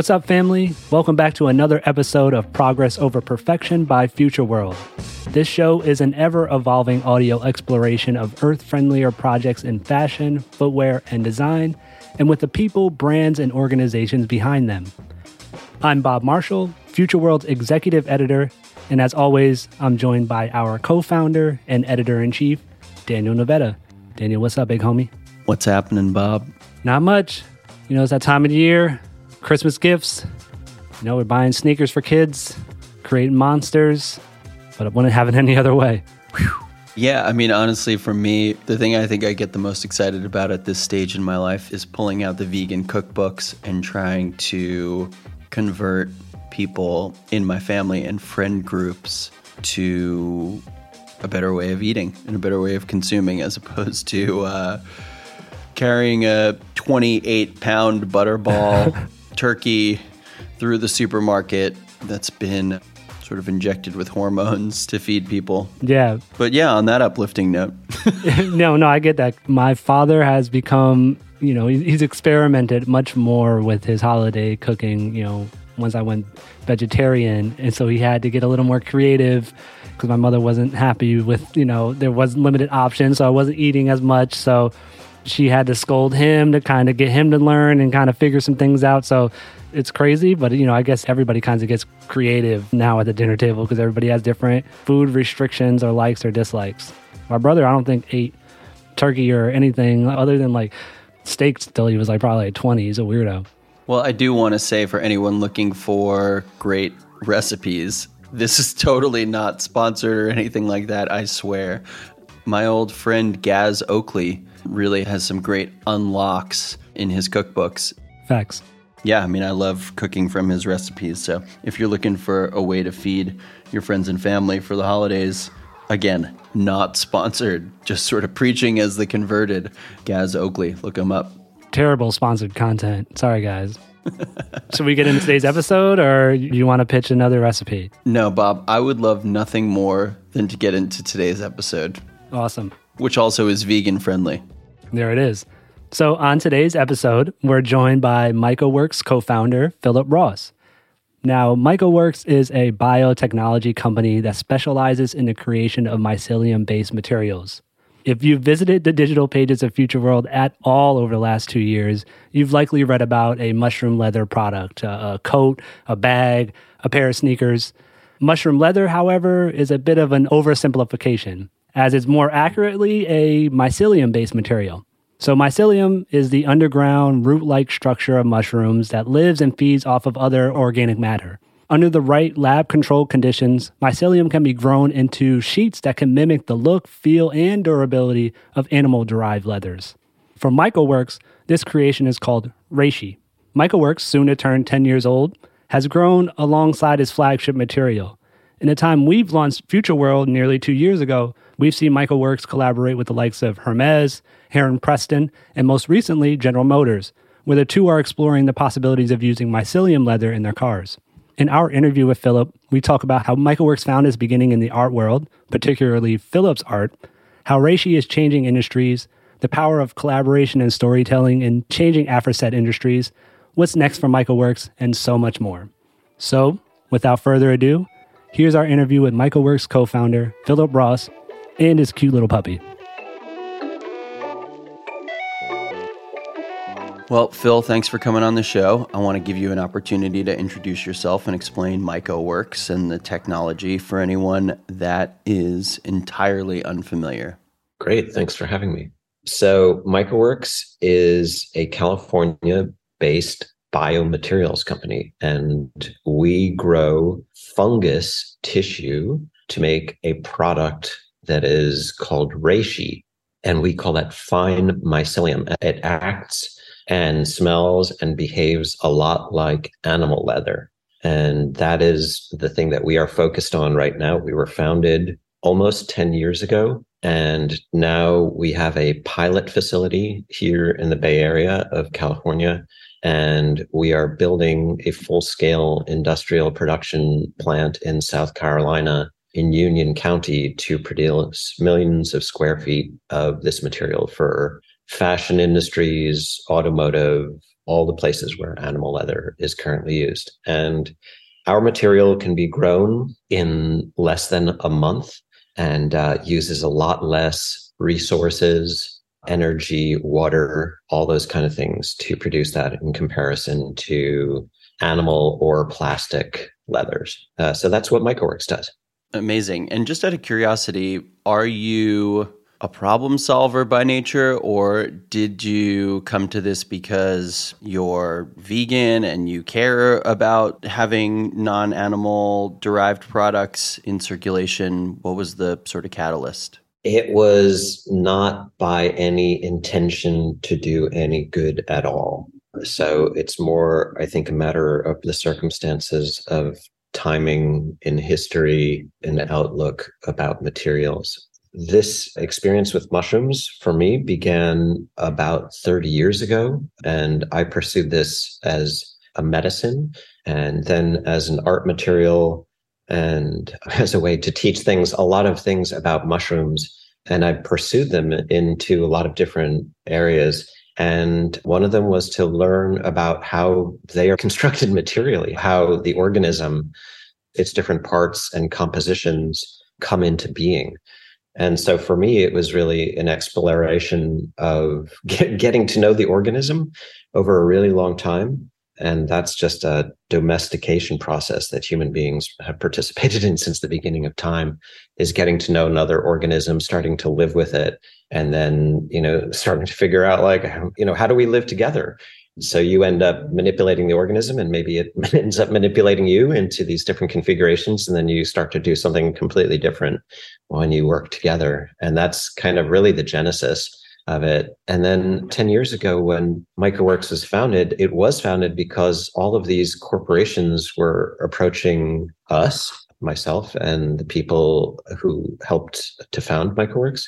What's up, family? Welcome back to another episode of Progress Over Perfection by Future World. This show is an ever evolving audio exploration of earth friendlier projects in fashion, footwear, and design, and with the people, brands, and organizations behind them. I'm Bob Marshall, Future World's executive editor, and as always, I'm joined by our co founder and editor in chief, Daniel Navetta. Daniel, what's up, big homie? What's happening, Bob? Not much. You know, it's that time of the year, Christmas gifts. You know, we're buying sneakers for kids, creating monsters, but I wouldn't have it any other way. Whew. Yeah, I mean, honestly, for me, the thing I think I get the most excited about at this stage in my life is pulling out the vegan cookbooks and trying to convert people in my family and friend groups to a better way of eating and a better way of consuming as opposed to uh, carrying a 28 pound butterball turkey through the supermarket that's been sort of injected with hormones to feed people. Yeah. But yeah, on that uplifting note. no, no, I get that. My father has become, you know, he's experimented much more with his holiday cooking, you know, once I went vegetarian. And so he had to get a little more creative because my mother wasn't happy with, you know, there was limited options. So I wasn't eating as much. So she had to scold him to kind of get him to learn and kind of figure some things out. So it's crazy, but you know, I guess everybody kind of gets creative now at the dinner table because everybody has different food restrictions or likes or dislikes. My brother, I don't think ate turkey or anything other than like steaks till he was like probably like 20. He's a weirdo. Well, I do want to say for anyone looking for great recipes, this is totally not sponsored or anything like that, I swear. My old friend Gaz Oakley really has some great unlocks in his cookbooks. Facts. Yeah, I mean, I love cooking from his recipes. So if you're looking for a way to feed your friends and family for the holidays, again, not sponsored, just sort of preaching as the converted Gaz Oakley. Look him up. Terrible sponsored content. Sorry, guys. Should we get into today's episode or do you want to pitch another recipe? No, Bob, I would love nothing more than to get into today's episode. Awesome. Which also is vegan friendly. There it is. So, on today's episode, we're joined by MycoWorks co founder Philip Ross. Now, MycoWorks is a biotechnology company that specializes in the creation of mycelium based materials. If you've visited the digital pages of Future World at all over the last two years, you've likely read about a mushroom leather product, a, a coat, a bag, a pair of sneakers. Mushroom leather, however, is a bit of an oversimplification, as it's more accurately a mycelium based material. So, mycelium is the underground root like structure of mushrooms that lives and feeds off of other organic matter. Under the right lab controlled conditions, mycelium can be grown into sheets that can mimic the look, feel, and durability of animal derived leathers. For MycoWorks, this creation is called Reishi. MycoWorks, soon to turn 10 years old, has grown alongside its flagship material. In the time we've launched Future World nearly two years ago, we've seen MycoWorks collaborate with the likes of Hermes, Heron Preston, and most recently, General Motors, where the two are exploring the possibilities of using mycelium leather in their cars. In our interview with Philip, we talk about how MycoWorks found its beginning in the art world, particularly Philip's art, how Reishi is changing industries, the power of collaboration and storytelling in changing aforesaid industries, what's next for MycoWorks, and so much more. So, without further ado, here's our interview with MycoWorks co founder Philip Ross and his cute little puppy. Well, Phil, thanks for coming on the show. I want to give you an opportunity to introduce yourself and explain MycoWorks and the technology for anyone that is entirely unfamiliar. Great. Thanks for having me. So, MycoWorks is a California based biomaterials company, and we grow fungus tissue to make a product that is called reishi. And we call that fine mycelium. It acts and smells and behaves a lot like animal leather. And that is the thing that we are focused on right now. We were founded almost 10 years ago. And now we have a pilot facility here in the Bay Area of California. And we are building a full scale industrial production plant in South Carolina in Union County to produce millions of square feet of this material for fashion industries, automotive, all the places where animal leather is currently used. And our material can be grown in less than a month and uh, uses a lot less resources, energy, water, all those kind of things to produce that in comparison to animal or plastic leathers. Uh, so that's what MycoWorks does. Amazing. And just out of curiosity, are you a problem solver by nature, or did you come to this because you're vegan and you care about having non animal derived products in circulation? What was the sort of catalyst? It was not by any intention to do any good at all. So it's more, I think, a matter of the circumstances of timing in history and outlook about materials. This experience with mushrooms for me began about 30 years ago, and I pursued this as a medicine and then as an art material and as a way to teach things, a lot of things about mushrooms. And I pursued them into a lot of different areas. And one of them was to learn about how they are constructed materially, how the organism, its different parts and compositions come into being. And so for me, it was really an exploration of get, getting to know the organism over a really long time. And that's just a domestication process that human beings have participated in since the beginning of time is getting to know another organism, starting to live with it, and then, you know, starting to figure out like, you know, how do we live together? So you end up manipulating the organism and maybe it ends up manipulating you into these different configurations. And then you start to do something completely different when you work together. And that's kind of really the genesis of it. And then 10 years ago, when MycoWorks was founded, it was founded because all of these corporations were approaching us, myself, and the people who helped to found MycoWorks.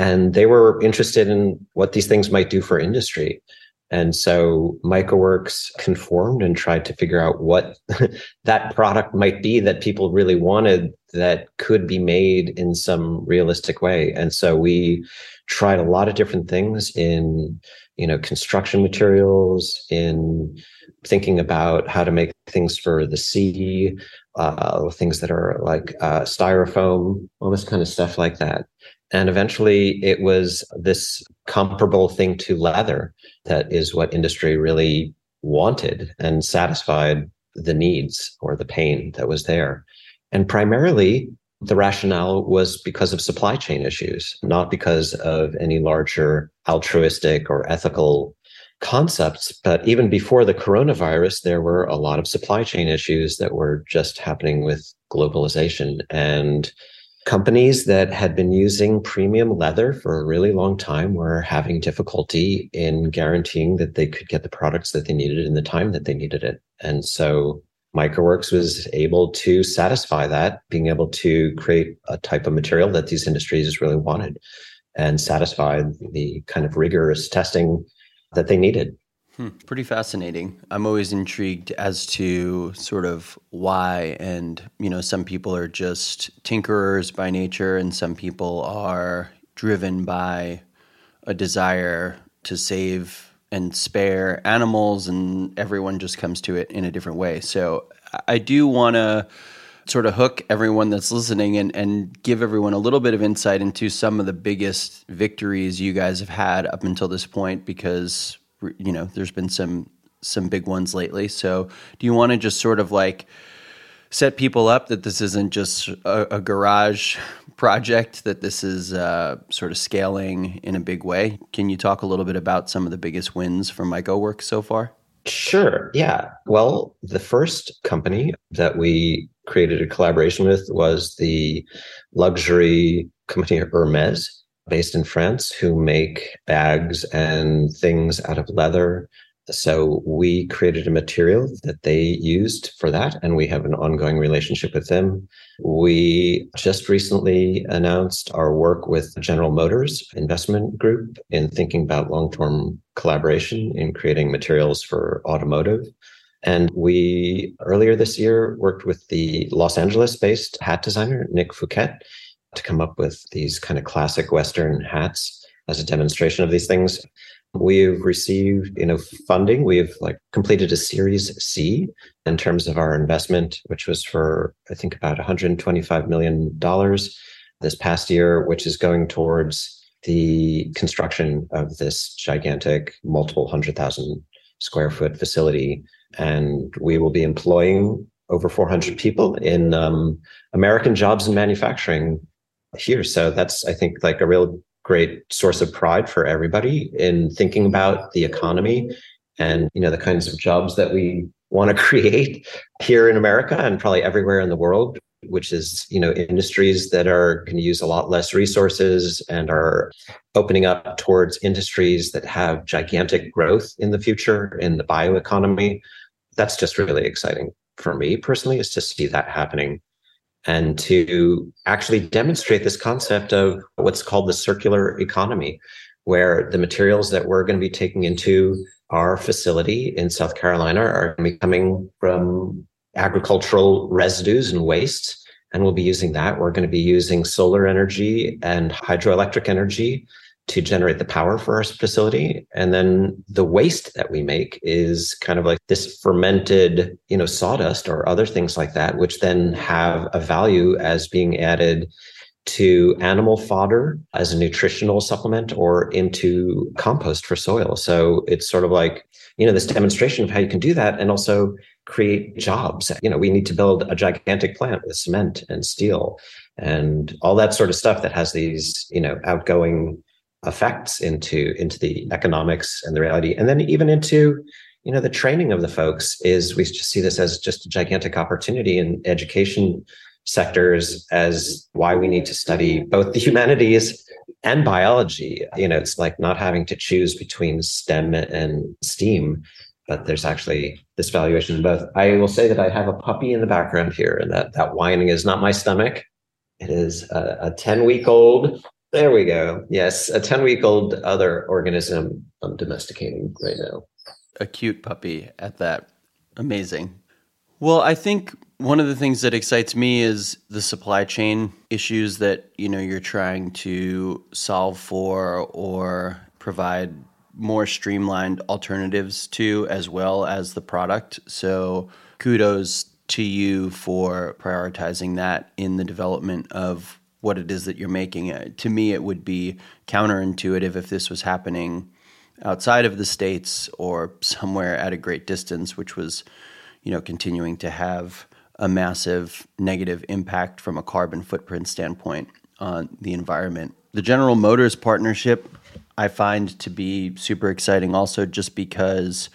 And they were interested in what these things might do for industry. And so MycoWorks conformed and tried to figure out what that product might be that people really wanted that could be made in some realistic way. And so we tried a lot of different things in, you know, construction materials, in thinking about how to make things for the sea, uh, things that are like uh, styrofoam, all this kind of stuff like that. And eventually it was this comparable thing to leather that is what industry really wanted and satisfied the needs or the pain that was there. And primarily the rationale was because of supply chain issues, not because of any larger altruistic or ethical concepts. But even before the coronavirus, there were a lot of supply chain issues that were just happening with globalization. And companies that had been using premium leather for a really long time were having difficulty in guaranteeing that they could get the products that they needed in the time that they needed it. And so MycoWorks was able to satisfy that, being able to create a type of material that these industries really wanted and satisfy the kind of rigorous testing that they needed. Hmm, pretty fascinating. I'm always intrigued as to sort of why. And, you know, some people are just tinkerers by nature, and some people are driven by a desire to save and spare animals, and everyone just comes to it in a different way. So I do want to sort of hook everyone that's listening and, and give everyone a little bit of insight into some of the biggest victories you guys have had up until this point because you know, there's been some some big ones lately. So, do you want to just sort of like set people up that this isn't just a, a garage project, that this is uh, sort of scaling in a big way? Can you talk a little bit about some of the biggest wins from MycoWorks so far? Sure. Yeah. Well, the first company that we created a collaboration with was the luxury company Hermes based in France who make bags and things out of leather. So we created a material that they used for that, and we have an ongoing relationship with them. We just recently announced our work with General Motors Investment Group in thinking about long term collaboration in creating materials for automotive. And we earlier this year worked with the Los Angeles based hat designer, Nick Fouquet, to come up with these kind of classic Western hats as a demonstration of these things. we've received, you know, funding. We've like completed a Series C in terms of our investment, which was for I think about 125 million dollars this past year, which is going towards the construction of this gigantic, multiple hundred thousand square foot facility. And we will be employing over 400 people in um, American jobs and manufacturing here. So that's, I think, like a real great source of pride for everybody in thinking about the economy and you know the kinds of jobs that we want to create here in America and probably everywhere in the world which is you know industries that are going to use a lot less resources and are opening up towards industries that have gigantic growth in the future in the bioeconomy that's just really exciting for me personally is to see that happening and to actually demonstrate this concept of what's called the circular economy where the materials that we're going to be taking into our facility in South Carolina are going to be coming from agricultural residues and waste. And we'll be using that. We're going to be using solar energy and hydroelectric energy to generate the power for our facility. And then the waste that we make is kind of like this fermented, you know, sawdust or other things like that, which then have a value as being added to animal fodder as a nutritional supplement or into compost for soil. So it's sort of like, you know, this demonstration of how you can do that and also create jobs. You know, we need to build a gigantic plant with cement and steel and all that sort of stuff that has these, you know, outgoing effects into into the economics and the reality. And then even into you know the training of the folks is we just see this as just a gigantic opportunity in education sectors as why we need to study both the humanities and biology. You know, it's like not having to choose between STEM and STEAM, but there's actually this valuation in both. I will say that I have a puppy in the background here, and that that whining is not my stomach. It is a, a 10 week old. There we go. Yes, a 10 week old other organism I'm domesticating right now. A cute puppy at that. Amazing. Well, I think one of the things that excites me is the supply chain issues that you know you're trying to solve for or provide more streamlined alternatives to as well as the product. So kudos to you for prioritizing that in the development of what it is that you're making. Uh, to me, it would be counterintuitive if this was happening outside of the states or somewhere at a great distance, which was, you know, continuing to have a massive negative impact from a carbon footprint standpoint on the environment. The General Motors partnership I find to be super exciting also just because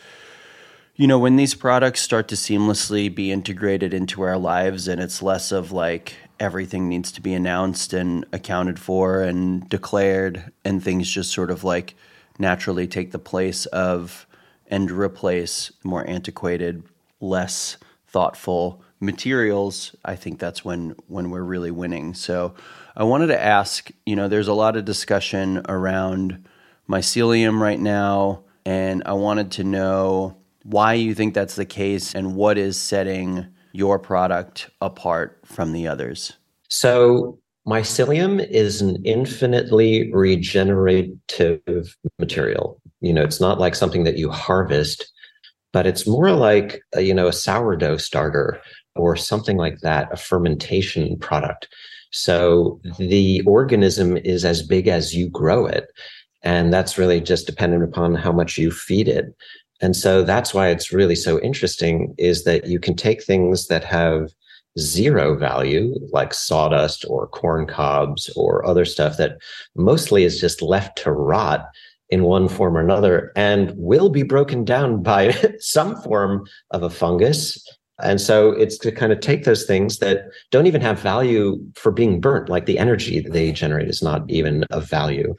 you know when these products start to seamlessly be integrated into our lives and it's less of like everything needs to be announced and accounted for and declared and things just sort of like naturally take the place of and replace more antiquated less thoughtful materials, I think that's when when we're really winning. So I wanted to ask, you know, there's a lot of discussion around mycelium right now, and I wanted to know why you think that's the case and what is setting your product apart from the others. So mycelium is an infinitely regenerative material. You know, it's not like something that you harvest, but it's more like a, you know a sourdough starter or something like that, a fermentation product. So the organism is as big as you grow it. And that's really just dependent upon how much you feed it. And so that's why it's really so interesting is that you can take things that have zero value, like sawdust or corn cobs or other stuff that mostly is just left to rot in one form or another and will be broken down by some form of a fungus and so it's to kind of take those things that don't even have value for being burnt, like the energy that they generate is not even of value.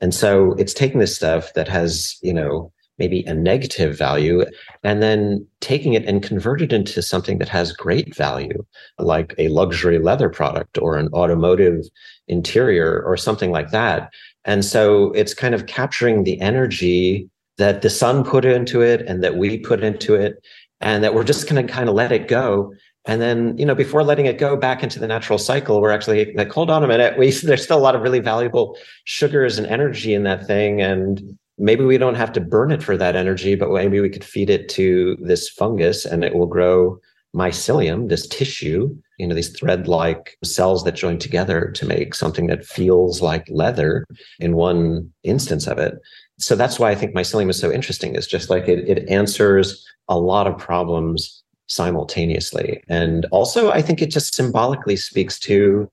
And so it's taking this stuff that has, you know, maybe a negative value and then taking it and convert it into something that has great value, like a luxury leather product or an automotive interior or something like that. And so it's kind of capturing the energy that the sun put into it and that we put into it and that we're just going to kind of let it go. And then, you know, before letting it go back into the natural cycle, we're actually like, hold on a minute. We, there's still a lot of really valuable sugars and energy in that thing. And maybe we don't have to burn it for that energy, but maybe we could feed it to this fungus and it will grow mycelium, this tissue, you know, these thread like cells that join together to make something that feels like leather in one instance of it. So that's why I think mycelium is so interesting, It's just like it, it answers a lot of problems simultaneously. And also, I think it just symbolically speaks to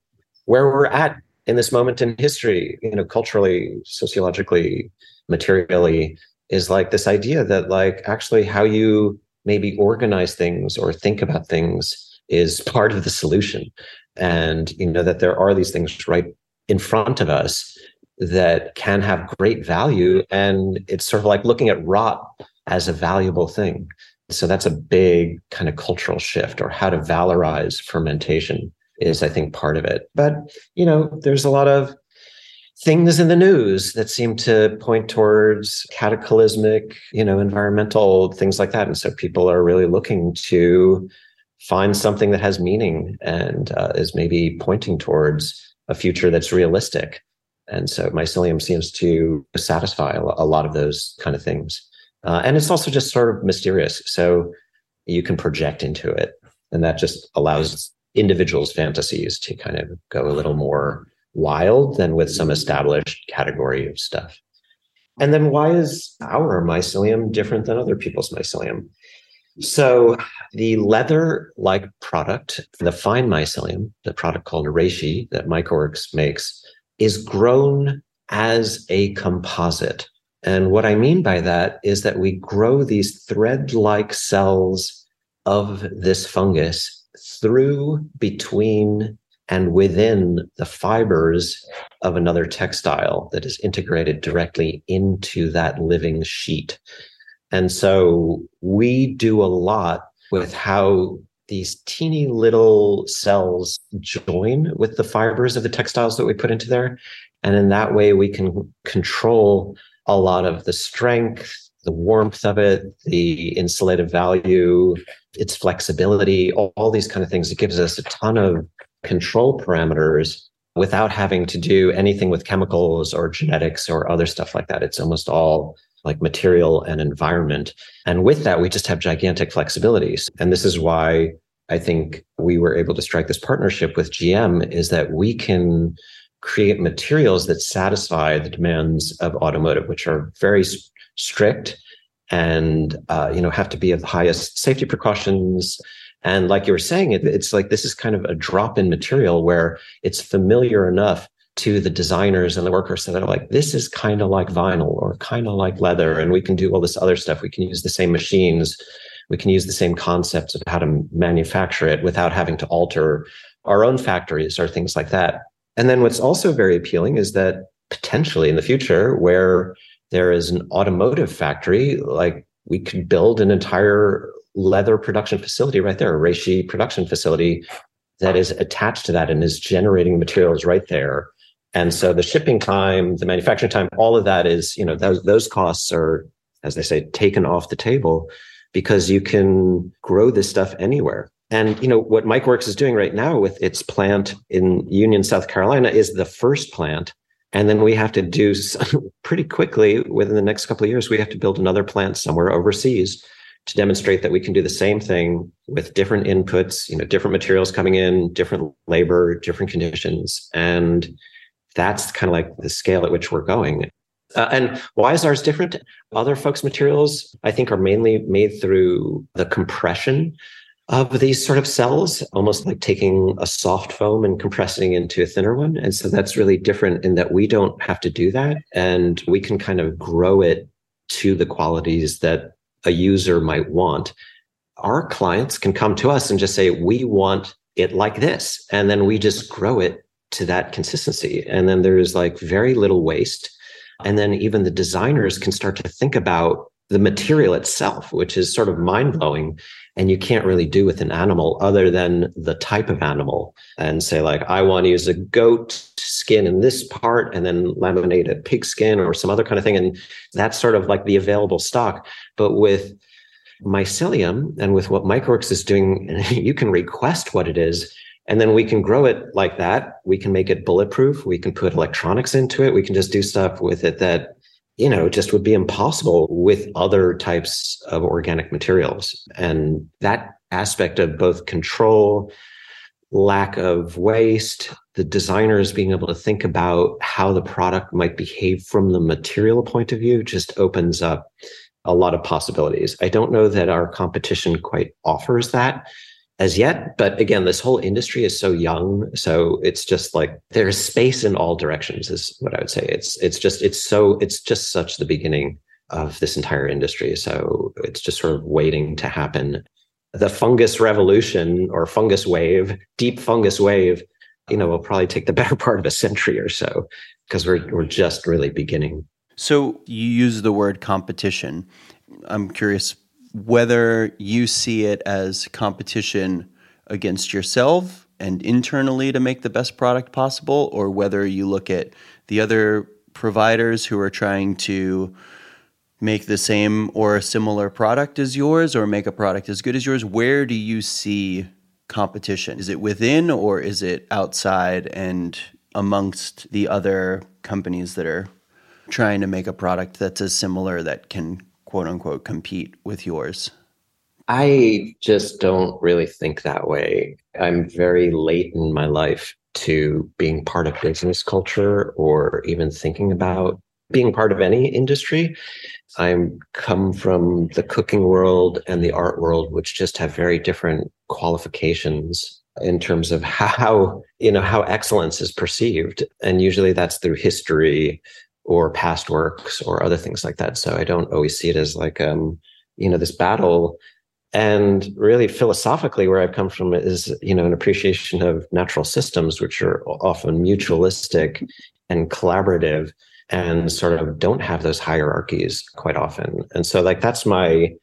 where we're at in this moment in history, you know, culturally, sociologically, materially, is like this idea that, like, actually, how you maybe organize things or think about things is part of the solution. And, you know, that there are these things right in front of us that can have great value. And it's sort of like looking at rot as a valuable thing. So that's a big kind of cultural shift or how to valorize fermentation is, I think, part of it. But, you know, there's a lot of things in the news that seem to point towards cataclysmic, you know, environmental things like that. And so people are really looking to find something that has meaning and uh, is maybe pointing towards a future that's realistic. And so mycelium seems to satisfy a lot of those kind of things. Uh, and it's also just sort of mysterious. So you can project into it. And that just allows individuals' fantasies to kind of go a little more wild than with some established category of stuff. And then why is our mycelium different than other people's mycelium? So the leather-like product, the fine mycelium, the product called reishi that MycoWorks makes, is grown as a composite. And what I mean by that is that we grow these thread like cells of this fungus through, between, and within the fibers of another textile that is integrated directly into that living sheet. And so we do a lot with how these teeny little cells join with the fibers of the textiles that we put into there. And in that way, we can control a lot of the strength, the warmth of it, the insulative value, its flexibility, all, all these kind of things. It gives us a ton of control parameters without having to do anything with chemicals or genetics or other stuff like that. It's almost all like material and environment. And with that, we just have gigantic flexibilities. And this is why I think we were able to strike this partnership with GM is that we can create materials that satisfy the demands of automotive, which are very strict and uh, you know have to be of the highest safety precautions. And like you were saying, it, it's like this is kind of a drop-in material where it's familiar enough to the designers and the workers so they're like this is kind of like vinyl or kind of like leather and we can do all this other stuff. We can use the same machines. We can use the same concepts of how to manufacture it without having to alter our own factories or things like that. And then what's also very appealing is that potentially in the future, where there is an automotive factory, like we could build an entire leather production facility right there, a reishi production facility that is attached to that and is generating materials right there. And so the shipping time, the manufacturing time, all of that is, you know, those, those costs are, as they say, taken off the table because you can grow this stuff anywhere. And you know what MycoWorks is doing right now with its plant in Union, South Carolina, is the first plant, and then we have to do pretty quickly within the next couple of years. We have to build another plant somewhere overseas to demonstrate that we can do the same thing with different inputs, you know, different materials coming in, different labor, different conditions, and that's kind of like the scale at which we're going. Uh, and why is ours different? Other folks' materials, I think, are mainly made through the compression of these sort of cells, almost like taking a soft foam and compressing into a thinner one. And so that's really different in that we don't have to do that. And we can kind of grow it to the qualities that a user might want. Our clients can come to us and just say, we want it like this. And then we just grow it to that consistency. And then there's like very little waste. And then even the designers can start to think about the material itself, which is sort of mind blowing. And you can't really do with an animal other than the type of animal and say, like, I want to use a goat skin in this part and then laminate a pig skin or some other kind of thing. And that's sort of like the available stock. But with mycelium and with what MycoWorks is doing, you can request what it is. And then we can grow it like that. We can make it bulletproof. We can put electronics into it. We can just do stuff with it that you know, just would be impossible with other types of organic materials. And that aspect of both control, lack of waste, the designers being able to think about how the product might behave from the material point of view just opens up a lot of possibilities. I don't know that our competition quite offers that as yet. But again, this whole industry is so young. So it's just like there's space in all directions is what I would say. It's it's just it's so it's just such the beginning of this entire industry. So it's just sort of waiting to happen. The fungus revolution or fungus wave, deep fungus wave, you know, will probably take the better part of a century or so because we're we're just really beginning. So you use the word competition. I'm curious whether you see it as competition against yourself and internally to make the best product possible, or whether you look at the other providers who are trying to make the same or a similar product as yours or make a product as good as yours. Where do you see competition? Is it within or is it outside and amongst the other companies that are trying to make a product that's as similar that can quote unquote compete with yours? I just don't really think that way. I'm very late in my life to being part of business culture or even thinking about being part of any industry. I'm come from the cooking world and the art world, which just have very different qualifications in terms of how, you know, how excellence is perceived. And usually that's through history or past works or other things like that. So I don't always see it as like, um, you know, this battle. And really philosophically, where I've come from is, you know, an appreciation of natural systems, which are often mutualistic and collaborative and sort of don't have those hierarchies quite often. And so like that's my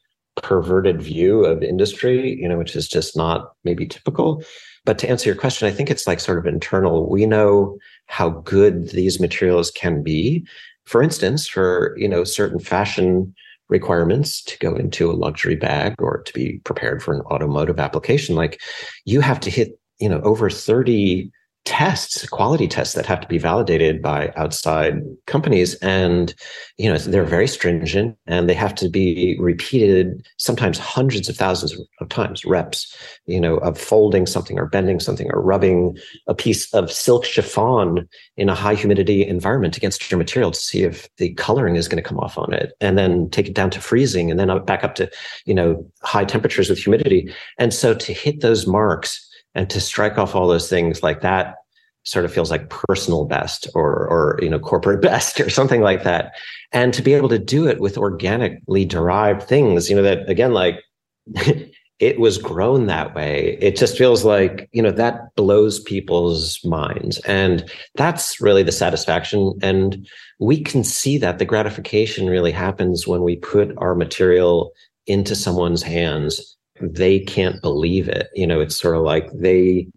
perverted view of industry, you know, which is just not maybe typical. But to answer your question, I think it's like sort of internal. We know how good these materials can be. For instance, for you know certain fashion requirements to go into a luxury bag or to be prepared for an automotive application, like you have to hit you know over 30 tests, quality tests that have to be validated by outside companies. And, you know, they're very stringent and they have to be repeated sometimes hundreds of thousands of times, reps, you know, of folding something or bending something or rubbing a piece of silk chiffon in a high humidity environment against your material to see if the coloring is going to come off on it and then take it down to freezing and then back up to, you know, high temperatures with humidity. And so to hit those marks, and to strike off all those things like that sort of feels like personal best or or you know corporate best or something like that. And to be able to do it with organically derived things you know that again like it was grown that way. It just feels like you know that blows people's minds. And that's really the satisfaction. And we can see that. The gratification really happens when we put our material into someone's hands they can't believe it. You know, it's sort of like they,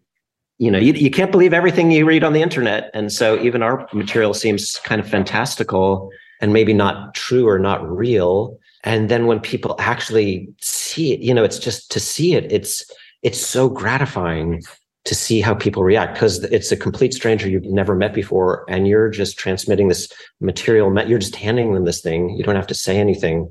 you know, you, you can't believe everything you read on the internet. And so even our material seems kind of fantastical and maybe not true or not real. And then when people actually see it, you know, it's just to see it, it's it's so gratifying to see how people react because it's a complete stranger you've never met before and you're just transmitting this material you're just handing them this thing you don't have to say anything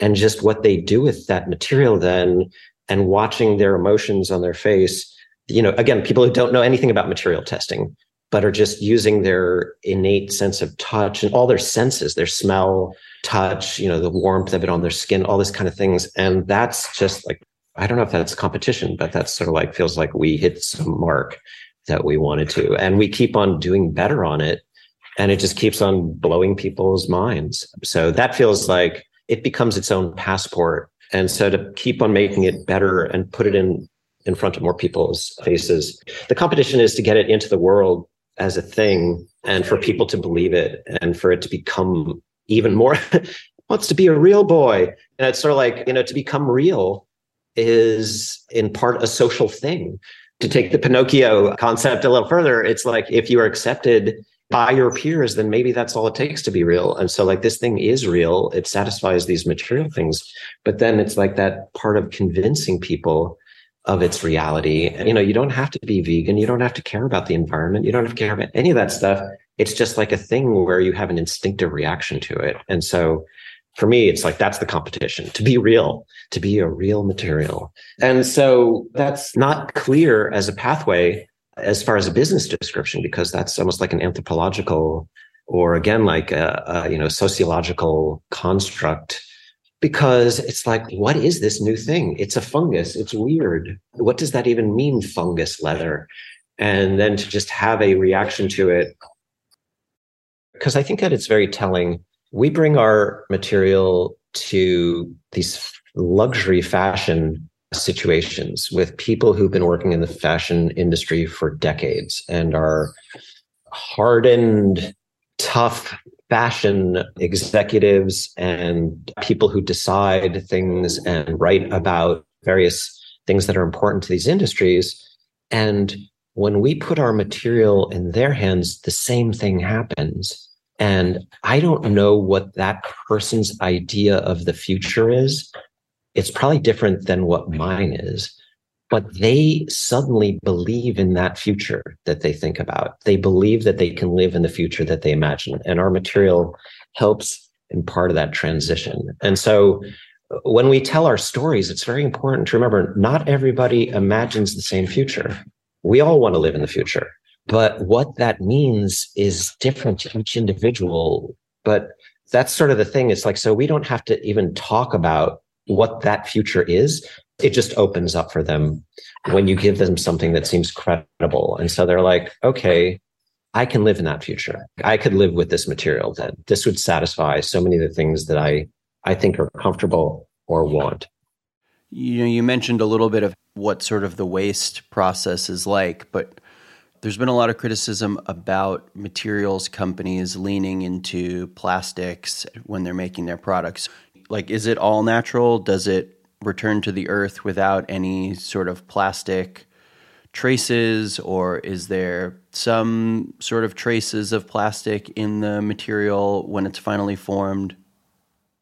and just what they do with that material then and watching their emotions on their face you know again people who don't know anything about material testing but are just using their innate sense of touch and all their senses their smell touch you know the warmth of it on their skin all this kind of things and that's just like i don't know if that's competition but that's sort of like feels like we hit some mark that we wanted to and we keep on doing better on it and it just keeps on blowing people's minds so that feels like it becomes its own passport. And so to keep on making it better and put it in in front of more people's faces, the competition is to get it into the world as a thing and for people to believe it and for it to become even more wants to be a real boy. And it's sort of like, you know, to become real is in part a social thing. To take the Pinocchio concept a little further, it's like if you are accepted by your peers, then maybe that's all it takes to be real. And so, like, this thing is real. It satisfies these material things. But then it's like that part of convincing people of its reality. And, you know, you don't have to be vegan. You don't have to care about the environment. You don't have to care about any of that stuff. it's just like a thing where you have an instinctive reaction to it. And so for me, it's like that's the competition to be real, to be a real material. And so that's not clear as a pathway as far as a business description, because that's almost like an anthropological or again, like a, a you know, sociological construct because it's like, what is this new thing? It's a fungus. It's weird. What does that even mean, fungus leather? And then to just have a reaction to it. Because I think that it's very telling. We bring our material to these luxury fashion situations with people who've been working in the fashion industry for decades and are hardened, tough fashion executives and people who decide things and write about various things that are important to these industries. And when we put our material in their hands, the same thing happens. And I don't know what that person's idea of the future is. It's probably different than what mine is but they suddenly believe in that future that they think about. They believe that they can live in the future that they imagine. And our material helps in part of that transition. And so when we tell our stories, it's very important to remember not everybody imagines the same future. We all want to live in the future, but what that means is different to each individual. But that's sort of the thing. It's like, so we don't have to even talk about what that future is it just opens up for them when you give them something that seems credible. And so they're like, okay, I can live in that future. I could live with this material then. This would satisfy so many of the things that I I think are comfortable or want. You know, you mentioned a little bit of what sort of the waste process is like, but there's been a lot of criticism about materials companies leaning into plastics when they're making their products. Like, is it all natural? Does it return to the earth without any sort of plastic traces, or is there some sort of traces of plastic in the material when it's finally formed?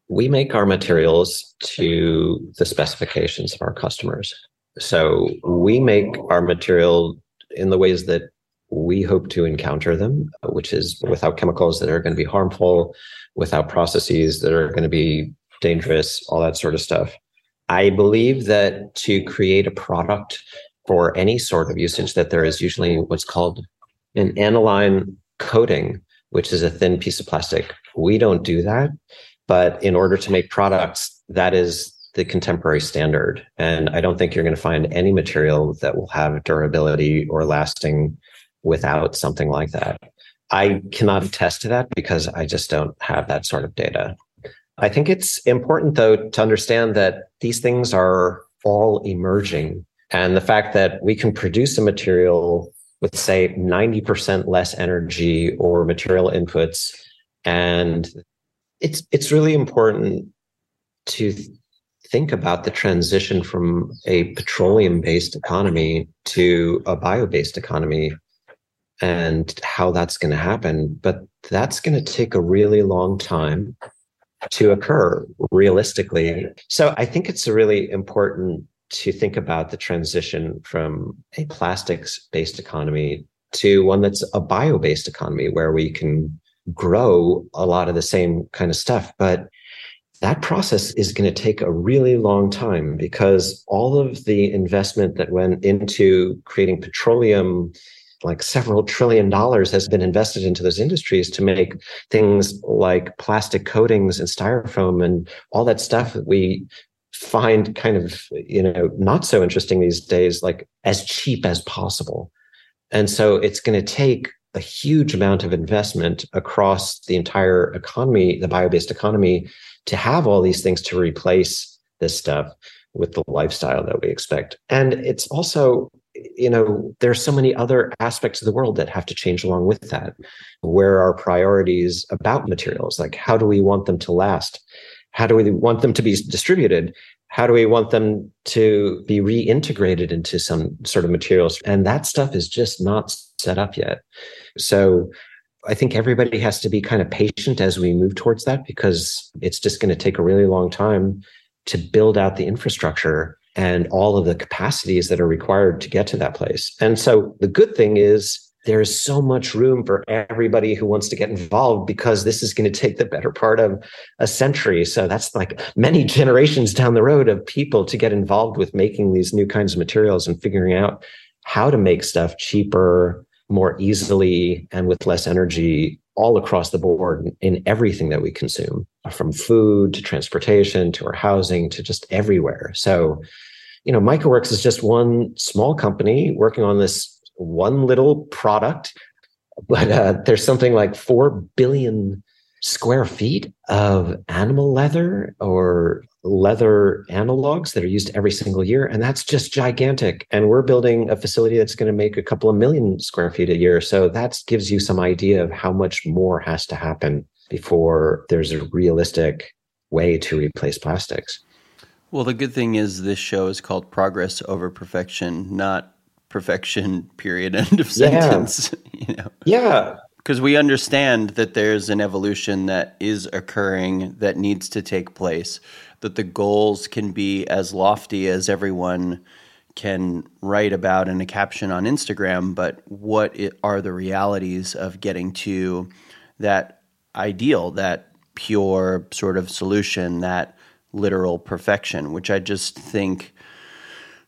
We make our materials to the specifications of our customers. So we make our material in the ways that we hope to encounter them, which is without chemicals that are going to be harmful, without processes that are going to be dangerous, all that sort of stuff. I believe that to create a product for any sort of usage, that there is usually what's called an aniline coating, which is a thin piece of plastic. We don't do that, but in order to make products, that is the contemporary standard. And I don't think you're going to find any material that will have durability or lasting without something like that. I cannot attest to that because I just don't have that sort of data. I think it's important, though, to understand that these things are all emerging. And the fact that we can produce a material with, say, 90% less energy or material inputs. And it's, it's really important to think about the transition from a petroleum based economy to a bio based economy and how that's going to happen. But that's going to take a really long time to occur realistically. So I think it's really important to think about the transition from a plastics based economy to one that's a bio based economy where we can grow a lot of the same kind of stuff. But that process is going to take a really long time because all of the investment that went into creating petroleum like several trillion dollars has been invested into those industries to make things like plastic coatings and styrofoam and all that stuff that we find kind of you know not so interesting these days like as cheap as possible. And so it's going to take a huge amount of investment across the entire economy the bio-based economy to have all these things to replace this stuff with the lifestyle that we expect. And it's also you know, there's so many other aspects of the world that have to change along with that. Where are priorities about materials? Like, how do we want them to last? How do we want them to be distributed? How do we want them to be reintegrated into some sort of materials? And that stuff is just not set up yet. So I think everybody has to be kind of patient as we move towards that because it's just going to take a really long time to build out the infrastructure and all of the capacities that are required to get to that place. And so the good thing is there's so much room for everybody who wants to get involved because this is going to take the better part of a century. So that's like many generations down the road of people to get involved with making these new kinds of materials and figuring out how to make stuff cheaper, more easily, and with less energy all across the board in everything that we consume, from food to transportation to our housing to just everywhere. So, you know, MycoWorks is just one small company working on this one little product, but uh, there's something like 4 billion square feet of animal leather or leather analogs that are used every single year. And that's just gigantic. And we're building a facility that's going to make a couple of million square feet a year. So that gives you some idea of how much more has to happen before there's a realistic way to replace plastics. Well, the good thing is this show is called Progress Over Perfection, not perfection period end of sentence yeah. you know yeah because we understand that there's an evolution that is occurring that needs to take place that the goals can be as lofty as everyone can write about in a caption on Instagram but what are the realities of getting to that ideal that pure sort of solution that literal perfection which i just think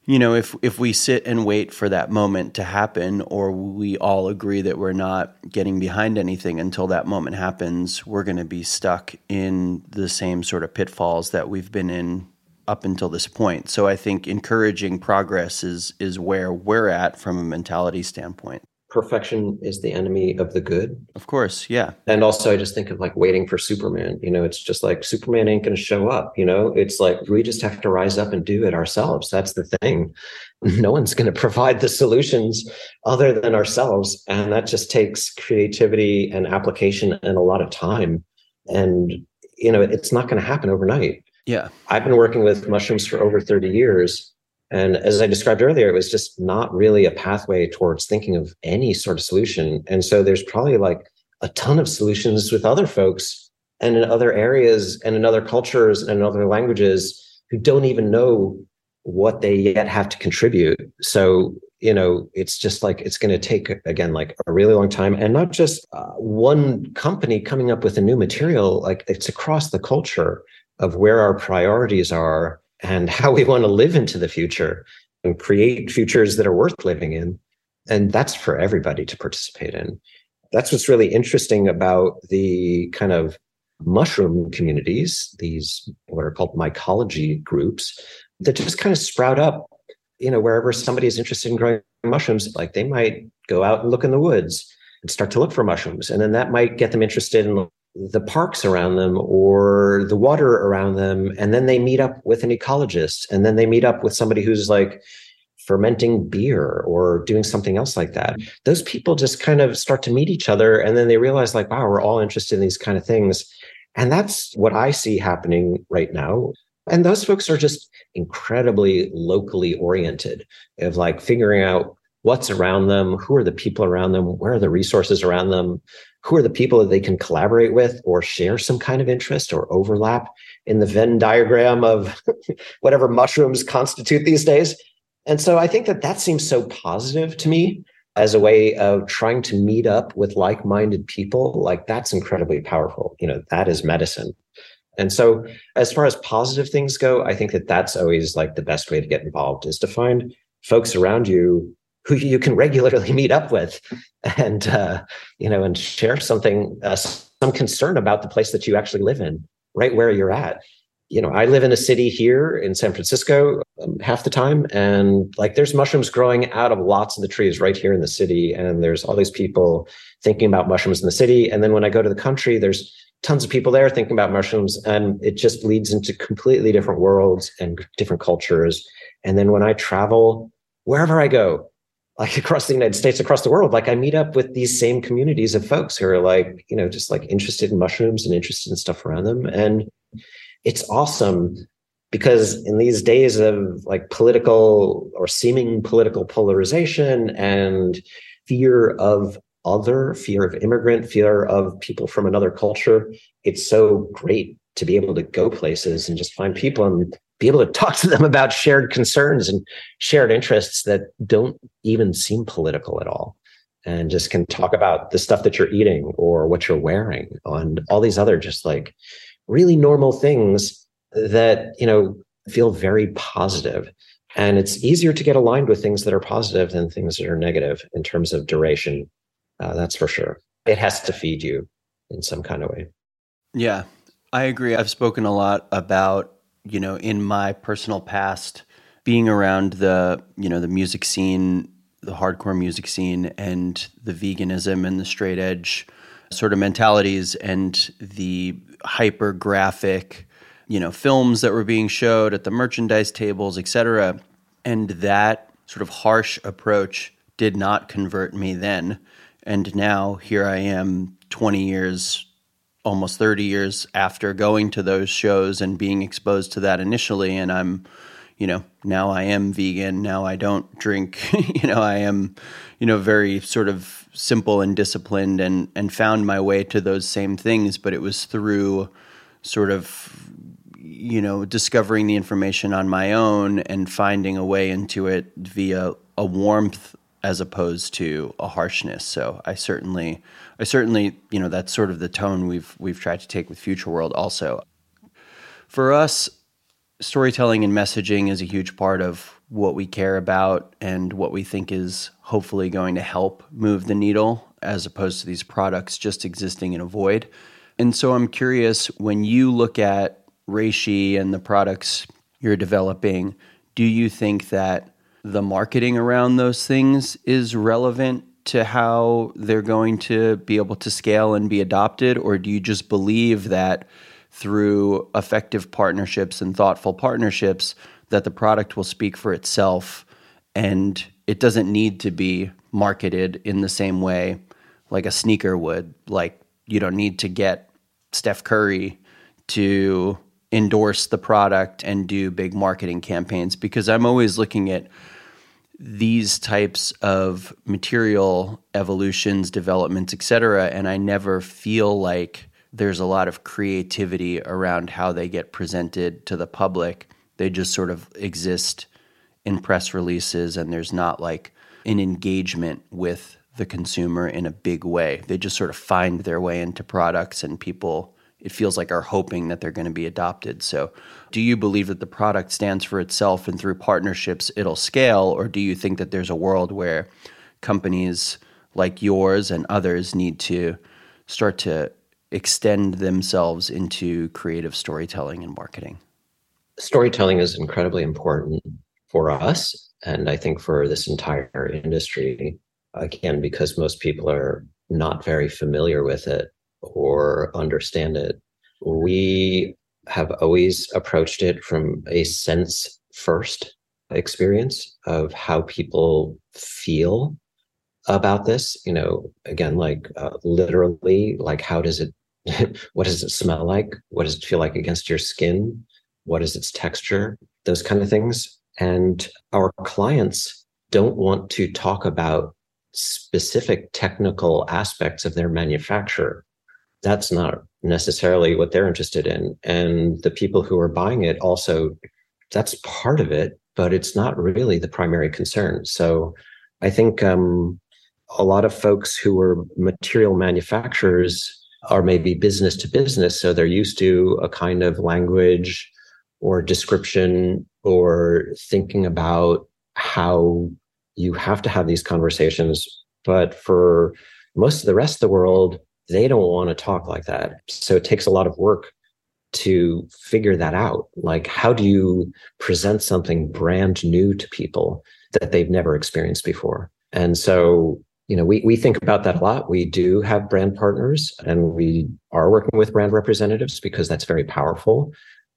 you know, if if we sit and wait for that moment to happen, or we all agree that we're not getting behind anything until that moment happens, we're going to be stuck in the same sort of pitfalls that we've been in up until this point. So I think encouraging progress is is where we're at from a mentality standpoint perfection is the enemy of the good. Of course, yeah. And also, I just think of like waiting for Superman. You know, it's just like Superman ain't going to show up. You know, it's like we just have to rise up and do it ourselves. That's the thing. No one's going to provide the solutions other than ourselves. And that just takes creativity and application and a lot of time. And, you know, it's not going to happen overnight. Yeah. I've been working with mushrooms for over 30 years and as I described earlier, it was just not really a pathway towards thinking of any sort of solution. And so there's probably like a ton of solutions with other folks and in other areas and in other cultures and in other languages who don't even know what they yet have to contribute. So, you know, it's just like it's going to take, again, like a really long time. And not just uh, one company coming up with a new material, like it's across the culture of where our priorities are and how we want to live into the future and create futures that are worth living in. And that's for everybody to participate in. That's what's really interesting about the kind of mushroom communities, these what are called mycology groups, that just kind of sprout up, you know, wherever somebody is interested in growing mushrooms, like they might go out and look in the woods and start to look for mushrooms. And then that might get them interested in the parks around them or the water around them and then they meet up with an ecologist and then they meet up with somebody who's like fermenting beer or doing something else like that. Those people just kind of start to meet each other and then they realize like wow we're all interested in these kind of things. And that's what i see happening right now. And those folks are just incredibly locally oriented of like figuring out what's around them who are the people around them where are the resources around them who are the people that they can collaborate with or share some kind of interest or overlap in the Venn diagram of whatever mushrooms constitute these days. And so I think that that seems so positive to me as a way of trying to meet up with like-minded people. Like that's incredibly powerful. You know, that is medicine. And so as far as positive things go, I think that that's always like the best way to get involved is to find folks around you who you can regularly meet up with and uh, you know and share something uh, some concern about the place that you actually live in right where you're at. You know i live in a city here in san francisco um, half the time and like there's mushrooms growing out of lots of the trees right here in the city and there's all these people thinking about mushrooms in the city and then when i go to the country there's tons of people there thinking about mushrooms and it just leads into completely different worlds and different cultures. And then when i travel wherever i go like across the United States, across the world, like I meet up with these same communities of folks who are like, you know, just like interested in mushrooms and interested in stuff around them. And it's awesome because in these days of like political or seeming political polarization and fear of other, fear of immigrant, fear of people from another culture, it's so great to be able to go places and just find people and be able to talk to them about shared concerns and shared interests that don't even seem political at all. and just can talk about the stuff that you're eating or what you're wearing and all these other just like really normal things that you know feel very positive. And it's easier to get aligned with things that are positive than things that are negative in terms of duration. Uh, that's for sure. It has to feed you in some kind of way. Yeah i agree. I've spoken a lot about you know in my personal past being around the you know the music scene the hardcore music scene and the veganism and the straight edge sort of mentalities and the hyper graphic you know films that were being showed at the merchandise tables etc and that sort of harsh approach did not convert me then. And now here i am 20 years almost 30 years after going to those shows and being exposed to that initially and i'm you know, now I am vegan. Now I don't drink. you know, I am, you know, very sort of simple and disciplined and and found my way to those same things. But it was through sort of you know discovering the information on my own and finding a way into it via a warmth as opposed to a harshness. So I certainly, I certainly, you know, that's sort of the tone we've we've tried to take with Future World. Also, for us, storytelling and messaging is a huge part of what we care about and what we think is hopefully going to help move the needle as opposed to these products just existing in a void. And so I'm curious when you look at Reishi and the products you're developing, do you think that the marketing around those things is relevant to how they're going to be able to scale and be adopted? Or do you just believe that through effective partnerships and thoughtful partnerships that the product will speak for itself and it doesn't need to be marketed in the same way like a sneaker would like you don't need to get Steph Curry to endorse the product and do big marketing campaigns because I'm always looking at these types of material evolutions, developments, et cetera, and I never feel like there's a lot of creativity around how they get presented to the public. They just sort of exist in press releases, and there's not like an engagement with the consumer in a big way. They just sort of find their way into products, and people, it feels like, are hoping that they're going to be adopted. So, do you believe that the product stands for itself and through partnerships it'll scale, or do you think that there's a world where companies like yours and others need to start to extend themselves into creative storytelling and marketing? Storytelling is incredibly important for us, and I think for this entire industry. Again, because most people are not very familiar with it or understand it. We have always approached it from a sense first experience of how people feel about this you know again like uh, literally like how does it what does it smell like? What does it feel like against your skin? What is its texture? Those kind of things. And our clients don't want to talk about specific technical aspects of their manufacture. That's not necessarily what they're interested in. And the people who are buying it also, that's part of it, but it's not really the primary concern. So I think um, a lot of folks who are material manufacturers are maybe business to business. So they're used to a kind of language or description or thinking about how you have to have these conversations. But for most of the rest of the world, they don't want to talk like that. So it takes a lot of work to figure that out. Like, how do you present something brand new to people that they've never experienced before? And so you know, we, we think about that a lot. We do have brand partners and we are working with brand representatives because that's very powerful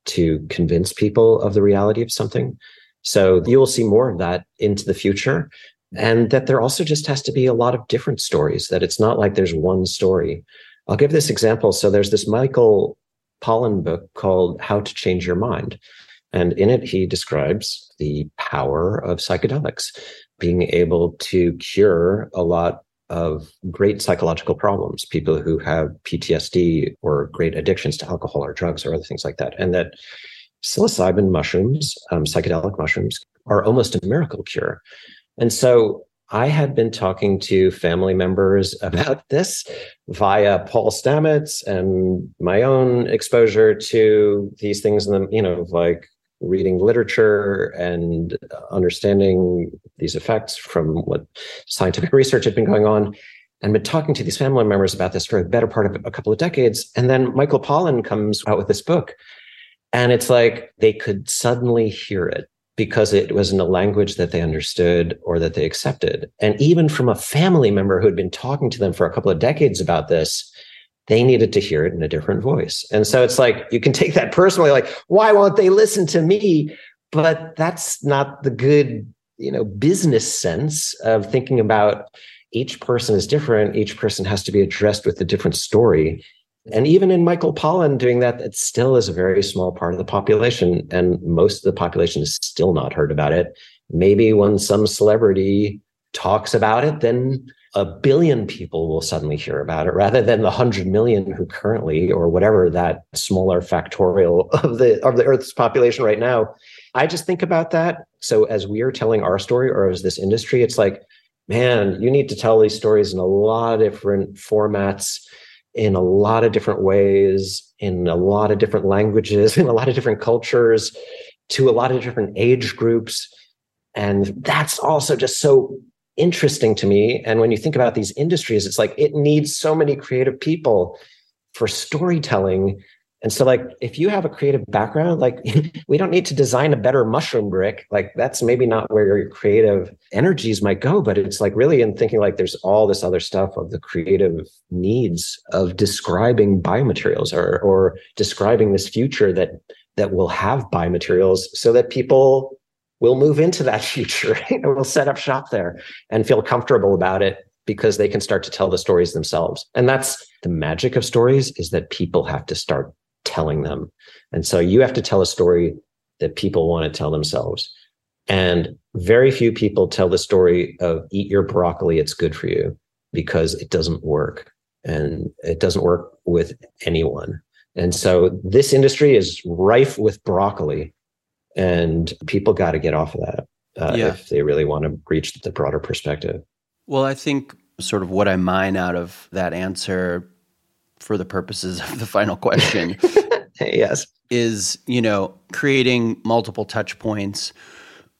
to convince people of the reality of something. So you will see more of that into the future. And that there also just has to be a lot of different stories, that it's not like there's one story. I'll give this example. So there's this Michael Pollan book called How to Change Your Mind. And in it, he describes the power of psychedelics being able to cure a lot of great psychological problems, people who have PTSD or great addictions to alcohol or drugs or other things like that. And that psilocybin mushrooms, um, psychedelic mushrooms, are almost a miracle cure. And so I had been talking to family members about this via Paul Stamets and my own exposure to these things in the, you know, like reading literature and understanding these effects from what scientific research had been going on and been talking to these family members about this for the better part of a couple of decades. And then Michael Pollan comes out with this book. And it's like they could suddenly hear it because it was in a language that they understood or that they accepted. And even from a family member who had been talking to them for a couple of decades about this, they needed to hear it in a different voice. And so it's like you can take that personally, like, why won't they listen to me? But that's not the good, you know, business sense of thinking about each person is different. Each person has to be addressed with a different story. And even in Michael Pollan doing that, it still is a very small part of the population. And most of the population has still not heard about it. Maybe when some celebrity talks about it, then a billion people will suddenly hear about it rather than the 100 million who currently or whatever that smaller factorial of the of the earth's population right now i just think about that so as we are telling our story or as this industry it's like man you need to tell these stories in a lot of different formats in a lot of different ways in a lot of different languages in a lot of different cultures to a lot of different age groups and that's also just so interesting to me. And when you think about these industries, it's like it needs so many creative people for storytelling. And so, like, if you have a creative background, like, we don't need to design a better mushroom brick. Like, that's maybe not where your creative energies might go, but it's like really in thinking like there's all this other stuff of the creative needs of describing biomaterials or, or describing this future that that will have biomaterials so that people will move into that future and will set up shop there and feel comfortable about it because they can start to tell the stories themselves. And that's the magic of stories is that people have to start telling them. And so you have to tell a story that people want to tell themselves. And very few people tell the story of eat your broccoli, it's good for you because it doesn't work and it doesn't work with anyone. And so this industry is rife with broccoli and people got to get off of that uh, yeah. if they really want to reach the broader perspective. Well, I think sort of what I mine out of that answer for the purposes of the final question yes is you know creating multiple touch points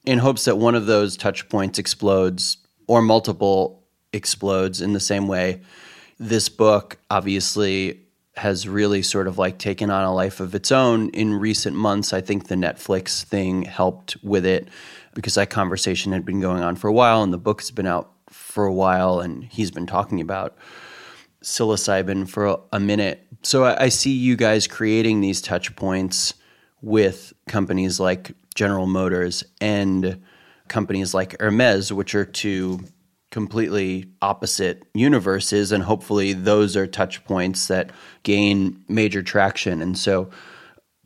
in hopes that one of those touch points explodes or multiple explodes in the same way this book obviously has really sort of like taken on a life of its own in recent months. I think the Netflix thing helped with it because that conversation had been going on for a while and the book has been out for a while and he's been talking about psilocybin for a, a minute. So I, I see you guys creating these touch points with companies like General Motors and companies like Hermes, which are two completely opposite universes and hopefully those are touch points that gain major traction and so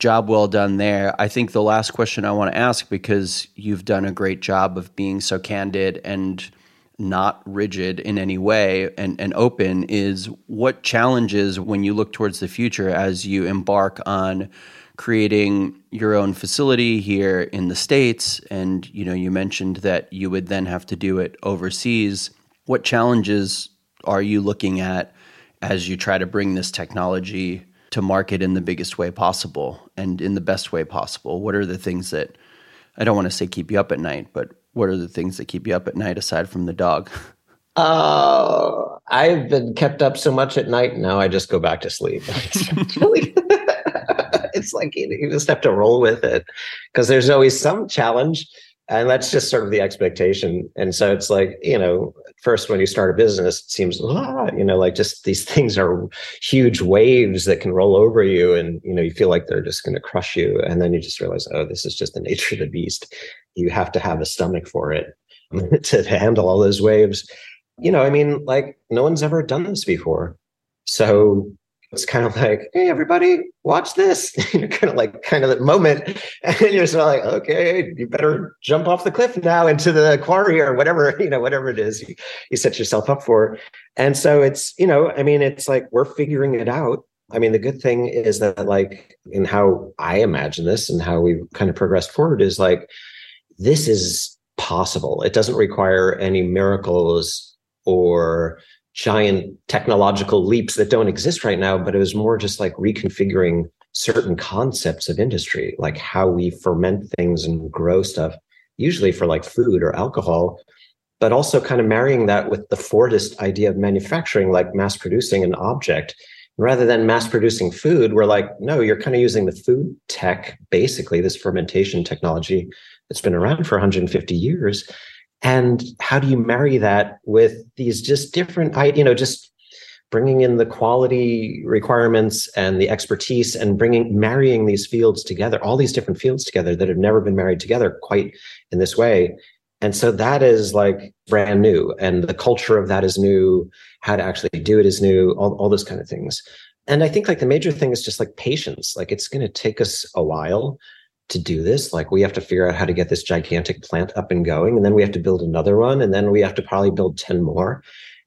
job well done there i think the last question i want to ask because you've done a great job of being so candid and not rigid in any way and, and open is what challenges when you look towards the future as you embark on creating your own facility here in the states. And you know you mentioned that you would then have to do it overseas. What challenges are you looking at as you try to bring this technology to market in the biggest way possible and in the best way possible? What are the things that i don't want to say keep you up at night but what are the things that keep you up at night aside from the dog Oh, I've been kept up so much at night. Now I just go back to sleep. it's like you, you just have to roll with it because there's always some challenge and that's just sort of the expectation and so it's like you know first when you start a business it seems ah, you know like just these things are huge waves that can roll over you and you know you feel like they're just going to crush you and then you just realize oh this is just the nature of the beast you have to have a stomach for it mm-hmm. to handle all those waves you know i mean like no one's ever done this before so it's kind of like, hey, everybody, watch this. you're kind of like kind of that moment. And you're just like, okay, you better jump off the cliff now into the quarry or whatever, you know, whatever it is you, you set yourself up for. And so it's, you know, I mean, it's like we're figuring it out. I mean, the good thing is that, like, in how I imagine this and how we've kind of progressed forward is like, this is possible. It doesn't require any miracles or giant technological leaps that don't exist right now, but it was more just like reconfiguring certain concepts of industry, like how we ferment things and grow stuff, usually for like food or alcohol, but also kind of marrying that with the Fordist idea of manufacturing, like mass producing an object. Rather than mass producing food, we're like, no, you're kind of using the food tech, basically, this fermentation technology that's been around for 150 years. And how do you marry that with these just different, i you know, just bringing in the quality requirements and the expertise and bringing marrying these fields together all these different fields together that have never been married together quite in this way and so that is like brand new. And the culture of that is new. How to actually do it is new, all, all those kind of things. And I think like the major thing is just like patience. Like it's going to take us a while to do this. Like we have to figure out how to get this gigantic plant up and going. And then we have to build another one. And then we have to probably build 10 more.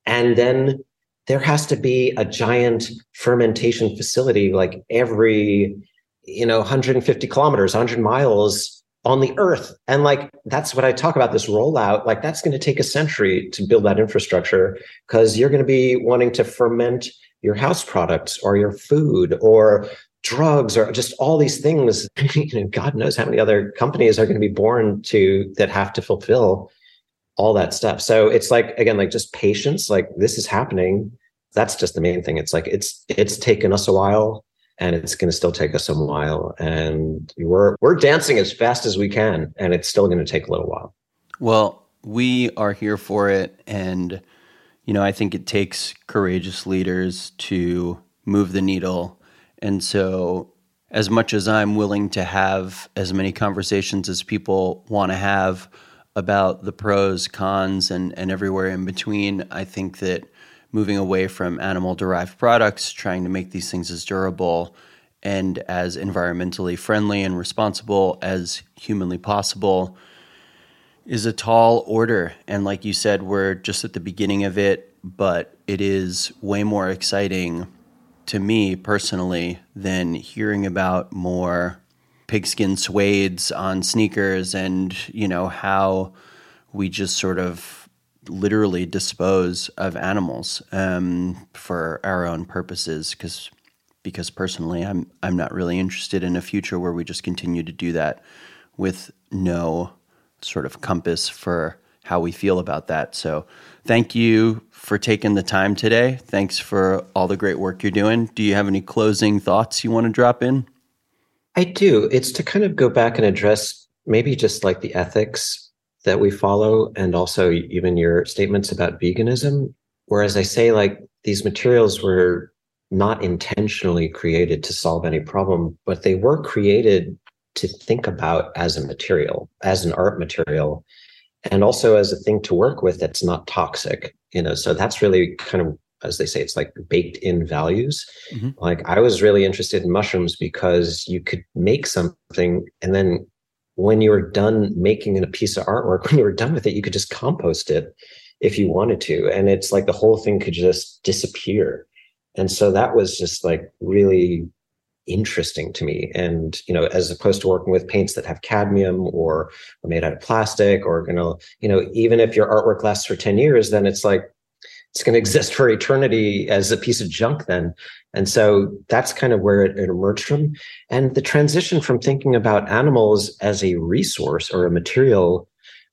And then there has to be a giant fermentation facility like every, you know, 150 kilometers, 100 miles on the earth. And like that's what I talk about this rollout. Like that's going to take a century to build that infrastructure because you're going to be wanting to ferment your house products or your food or drugs or just all these things. you know, God knows how many other companies are going to be born to that have to fulfill all that stuff. So it's like again, like just patience. Like this is happening. That's just the main thing. It's like it's it's taken us a while and it's going to still take us a while and we're we're dancing as fast as we can and it's still going to take a little while well we are here for it and you know i think it takes courageous leaders to move the needle and so as much as i'm willing to have as many conversations as people want to have about the pros cons and and everywhere in between i think that moving away from animal derived products, trying to make these things as durable and as environmentally friendly and responsible as humanly possible is a tall order. And like you said, we're just at the beginning of it, but it is way more exciting to me personally than hearing about more pigskin suedes on sneakers and, you know, how we just sort of literally dispose of animals um, for our own purposes because because personally I'm I'm not really interested in a future where we just continue to do that with no sort of compass for how we feel about that. So thank you for taking the time today. Thanks for all the great work you're doing. Do you have any closing thoughts you want to drop in? I do. It's to kind of go back and address maybe just like the ethics that we follow and also even your statements about veganism whereas i say like these materials were not intentionally created to solve any problem but they were created to think about as a material as an art material and also as a thing to work with that's not toxic you know so that's really kind of as they say it's like baked in values mm-hmm. like i was really interested in mushrooms because you could make something and then when you were done making a piece of artwork, when you were done with it, you could just compost it if you wanted to. And it's like the whole thing could just disappear. And so that was just like really interesting to me. And, you know, as opposed to working with paints that have cadmium or are made out of plastic or, you know, you know, even if your artwork lasts for 10 years, then it's like it's going to exist for eternity as a piece of junk then. And so that's kind of where it, it, emerged from. And the transition from thinking about animals as a resource or a material,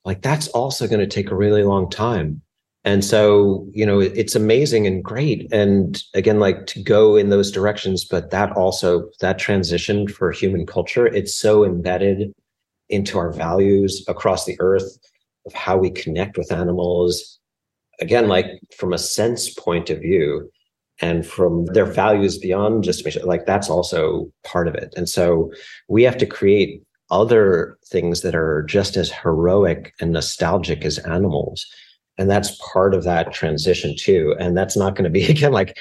like that's also going to take a really long time. And so, you know, it's amazing and great. And again, like to go in those directions, but that also, that transition for human culture, it's so embedded into our values across the earth of how we connect with animals. Again, like from a sense point of view, and from their values beyond just like that's also part of it and so we have to create other things that are just as heroic and nostalgic as animals and that's part of that transition too. And that's not going to be again like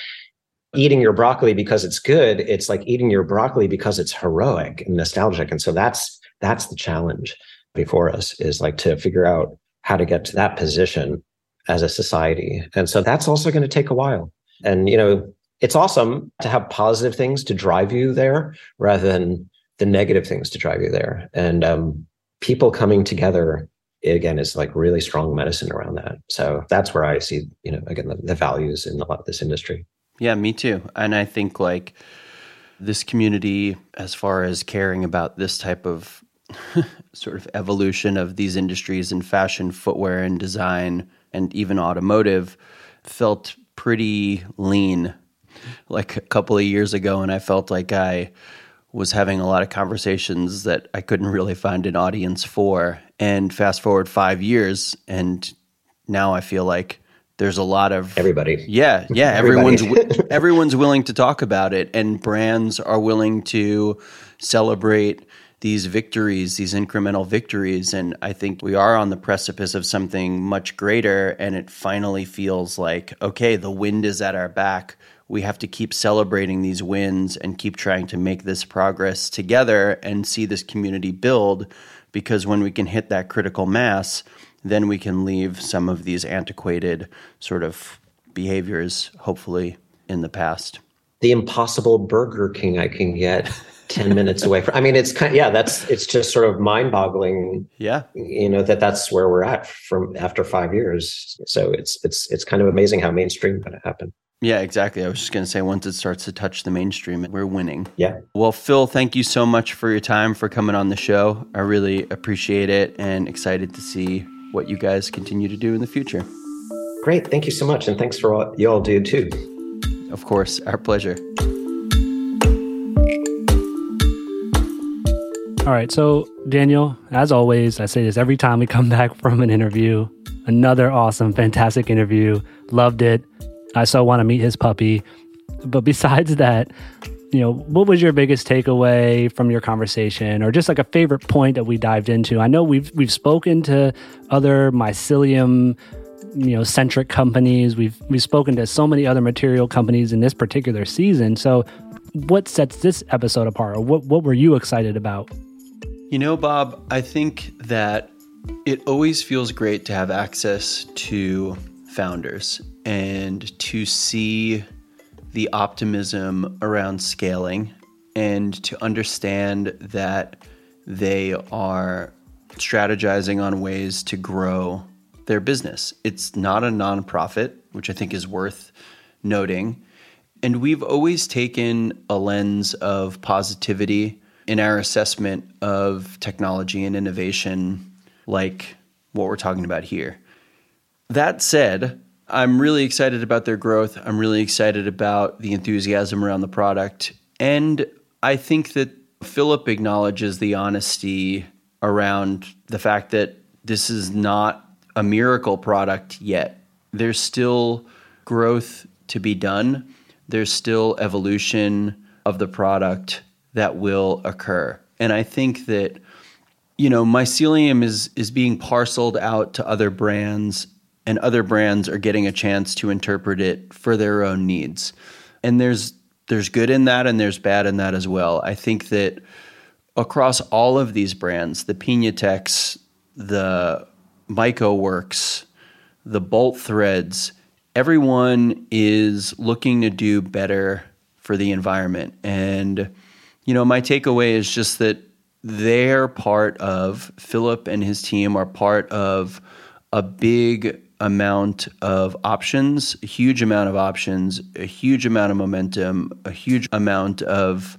eating your broccoli because it's good. It's like eating your broccoli because it's heroic and nostalgic. And so that's that's the challenge before us is like to figure out how to get to that position as a society. And so that's also going to take a while. And, you know, it's awesome to have positive things to drive you there rather than the negative things to drive you there. And um, people coming together again is like really strong medicine around that. So that's where I see, you know, again, the, the values in a lot of this industry. Yeah, me too. And I think like this community, as far as caring about this type of sort of evolution of these industries in fashion, footwear, and design, and even automotive, felt pretty lean like a couple of years ago. And I felt like I was having a lot of conversations that I couldn't really find an audience for. And fast forward five years, and now I feel like there's a lot of everybody. Yeah, yeah. Everyone's everyone's willing to talk about it, and brands are willing to celebrate these victories, these incremental victories. And I think we are on the precipice of something much greater. And it finally feels like, okay, the wind is at our back we have to keep celebrating these wins and keep trying to make this progress together and see this community build because when we can hit that critical mass then we can leave some of these antiquated sort of behaviors hopefully in the past. The impossible burger king i can get 10 minutes away from. I mean it's kind of, yeah that's it's just sort of mind boggling yeah. you know that that's where we're at from after five years. So it's it's it's kind of amazing how mainstream going to happen yeah, exactly. I was just going to say, once it starts to touch the mainstream, we're winning. Yeah. Well, Phil, thank you so much for your time, for coming on the show. I really appreciate it and excited to see what you guys continue to do in the future. Great. Thank you so much. And thanks for what you all do too. Of course. Our pleasure. All right. So, Daniel, as always, I say this every time we come back from an interview. Another awesome, fantastic interview. Loved it. I so want to meet his puppy. But besides that, you know, what was your biggest takeaway from your conversation or just like a favorite point that we dived into? I know we've we've spoken to other mycelium you know centric companies. We've we've spoken to so many other material companies in this particular season. So what sets this episode apart or what what were you excited about? You know, Bob, I think that it always feels great to have access to founders and to see the optimism around scaling and to understand that they are strategizing on ways to grow their business. It's not a nonprofit, which I think is worth noting. And we've always taken a lens of positivity in our assessment of technology and innovation, like what we're talking about here. That said, I'm really excited about their growth. I'm really excited about the enthusiasm around the product. And I think that Philip acknowledges the honesty around the fact that this is not a miracle product yet. There's still growth to be done, there's still evolution of the product that will occur. And I think that you know, mycelium is is being parceled out to other brands and other brands are getting a chance to interpret it for their own needs. And there's there's good in that and there's bad in that as well. I think that across all of these brands, the Pinatex, the MycoWorks, the Bolt Threads, everyone is looking to do better for the environment. And you know, my takeaway is just that they're part of Philip and his team are part of a big amount of options, a huge amount of options, a huge amount of momentum, a huge amount of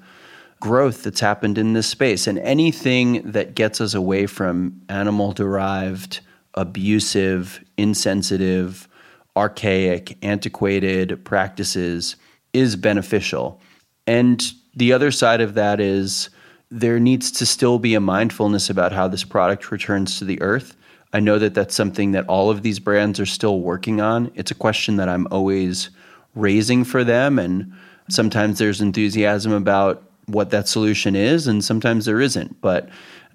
growth that's happened in this space. And anything that gets us away from animal derived, abusive, insensitive, archaic, antiquated practices is beneficial. And the other side of that is there needs to still be a mindfulness about how this product returns to the earth I know that that's something that all of these brands are still working on. It's a question that I'm always raising for them. And sometimes there's enthusiasm about what that solution is, and sometimes there isn't. But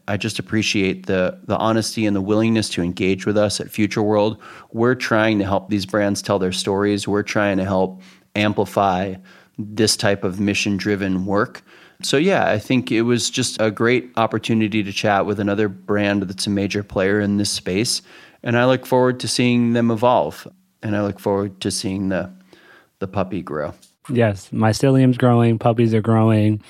I just appreciate the the honesty and the willingness to engage with us at Future World. We're trying to help these brands tell their stories. We're trying to help amplify this type of mission driven work. So, yeah, I think it was just a great opportunity to chat with another brand that's a major player in this space. And I look forward to seeing them evolve. And I look forward to seeing the, the puppy grow. Yes, mycelium's growing, puppies are growing,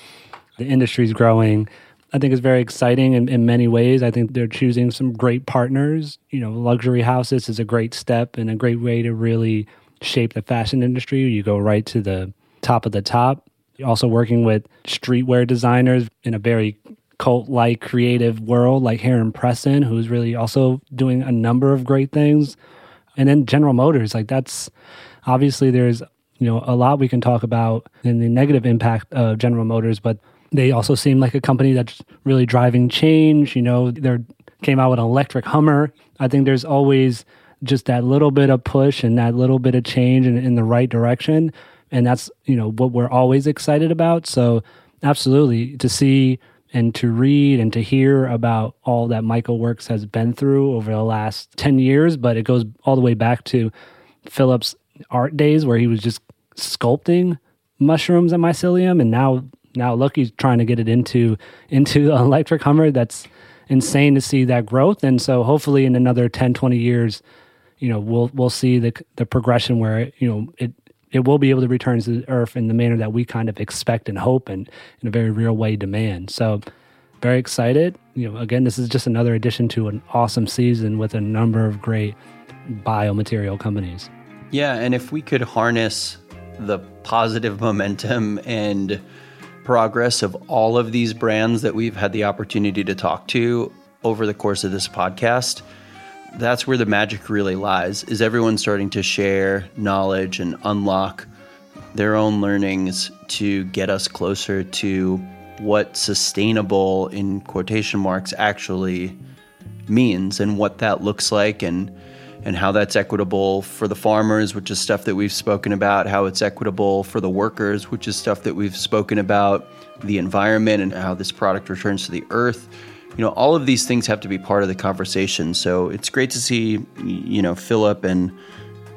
the industry's growing. I think it's very exciting in, in many ways. I think they're choosing some great partners. You know, luxury houses is a great step and a great way to really shape the fashion industry. You go right to the top of the top. Also working with streetwear designers in a very cult like creative world like Heron Preston, who's really also doing a number of great things. And then General Motors, like that's obviously there's you know a lot we can talk about in the negative impact of General Motors, but they also seem like a company that's really driving change. You know, they came out with an electric Hummer. I think there's always just that little bit of push and that little bit of change in, in the right direction. And that's, you know, what we're always excited about. So absolutely to see and to read and to hear about all that MycoWorks has been through over the last 10 years, but it goes all the way back to Philip's art days where he was just sculpting mushrooms and mycelium. And now now look he's trying to get it into into an electric hummer. That's insane to see that growth. And so hopefully in another 10 20 years you know we'll we'll see the the progression where you know it it will be able to return to the earth in the manner that we kind of expect and hope and in a very real way demand. So very excited. You know again this is just another addition to an awesome season with a number of great biomaterial companies. Yeah and if we could harness the positive momentum and progress of all of these brands that we've had the opportunity to talk to over the course of this podcast that's where the magic really lies is everyone starting to share knowledge and unlock their own learnings to get us closer to what sustainable in quotation marks actually means and what that looks like and and how that's equitable for the farmers, which is stuff that we've spoken about, how it's equitable for the workers, which is stuff that we've spoken about, the environment and how this product returns to the earth. You know, all of these things have to be part of the conversation. So it's great to see, you know, Philip and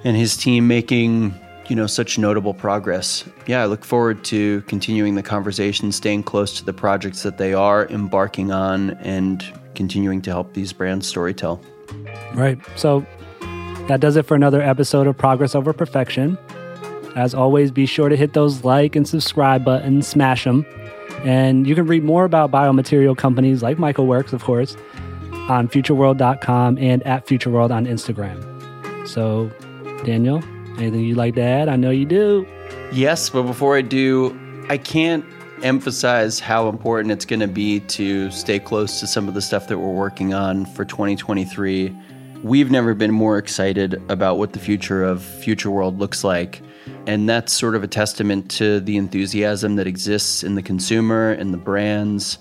and his team making, you know, such notable progress. Yeah, I look forward to continuing the conversation, staying close to the projects that they are embarking on and continuing to help these brands storytell. Right. So that does it for another episode of Progress Over Perfection. As always, be sure to hit those like and subscribe buttons, smash them. And you can read more about biomaterial companies like MycoWorks, of course, on futureworld.com and at futureworld on Instagram. So, Daniel, anything you'd like to add? I know you do. Yes, but before I do, I can't emphasize how important it's going to be to stay close to some of the stuff that we're working on for 2023 We've never been more excited about what the future of Future World looks like. And that's sort of a testament to the enthusiasm that exists in the consumer, in the brands,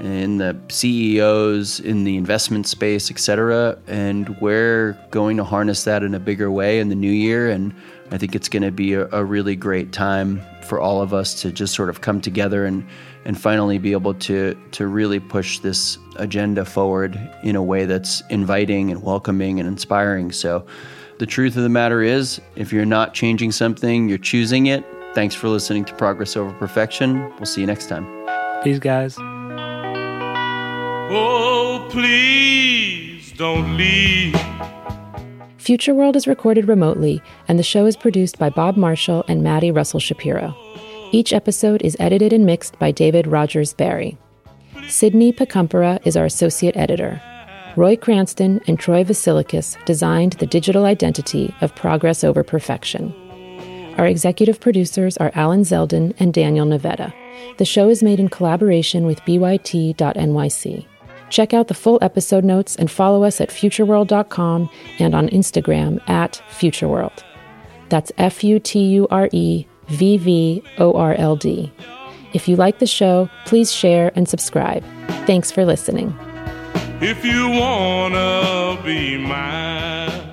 in the CEOs, in the investment space, etc. And we're going to harness that in a bigger way in the new year. And I think it's going to be a, a really great time for all of us to just sort of come together and and finally be able to to really push this agenda forward in a way that's inviting and welcoming and inspiring. So the truth of the matter is, if you're not changing something, you're choosing it. Thanks for listening to Progress Over Perfection. We'll see you next time. Peace, guys. Oh, please don't leave. Future World is recorded remotely, and the show is produced by Bob Marshall and Maddie Russell Shapiro. Each episode is edited and mixed by David Rogers Barry. Sydney Pacumpera is our associate editor. Roy Cranston and Troy Vasilikis designed the digital identity of Progress Over Perfection. Our executive producers are Alan Zeldin and Daniel Nevada. The show is made in collaboration with BYT.NYC. Check out the full episode notes and follow us at futureworld.com and on Instagram at futureworld. That's F U T U R E V V O R L D. If you like the show, please share and subscribe. Thanks for listening. If you wanna be mine.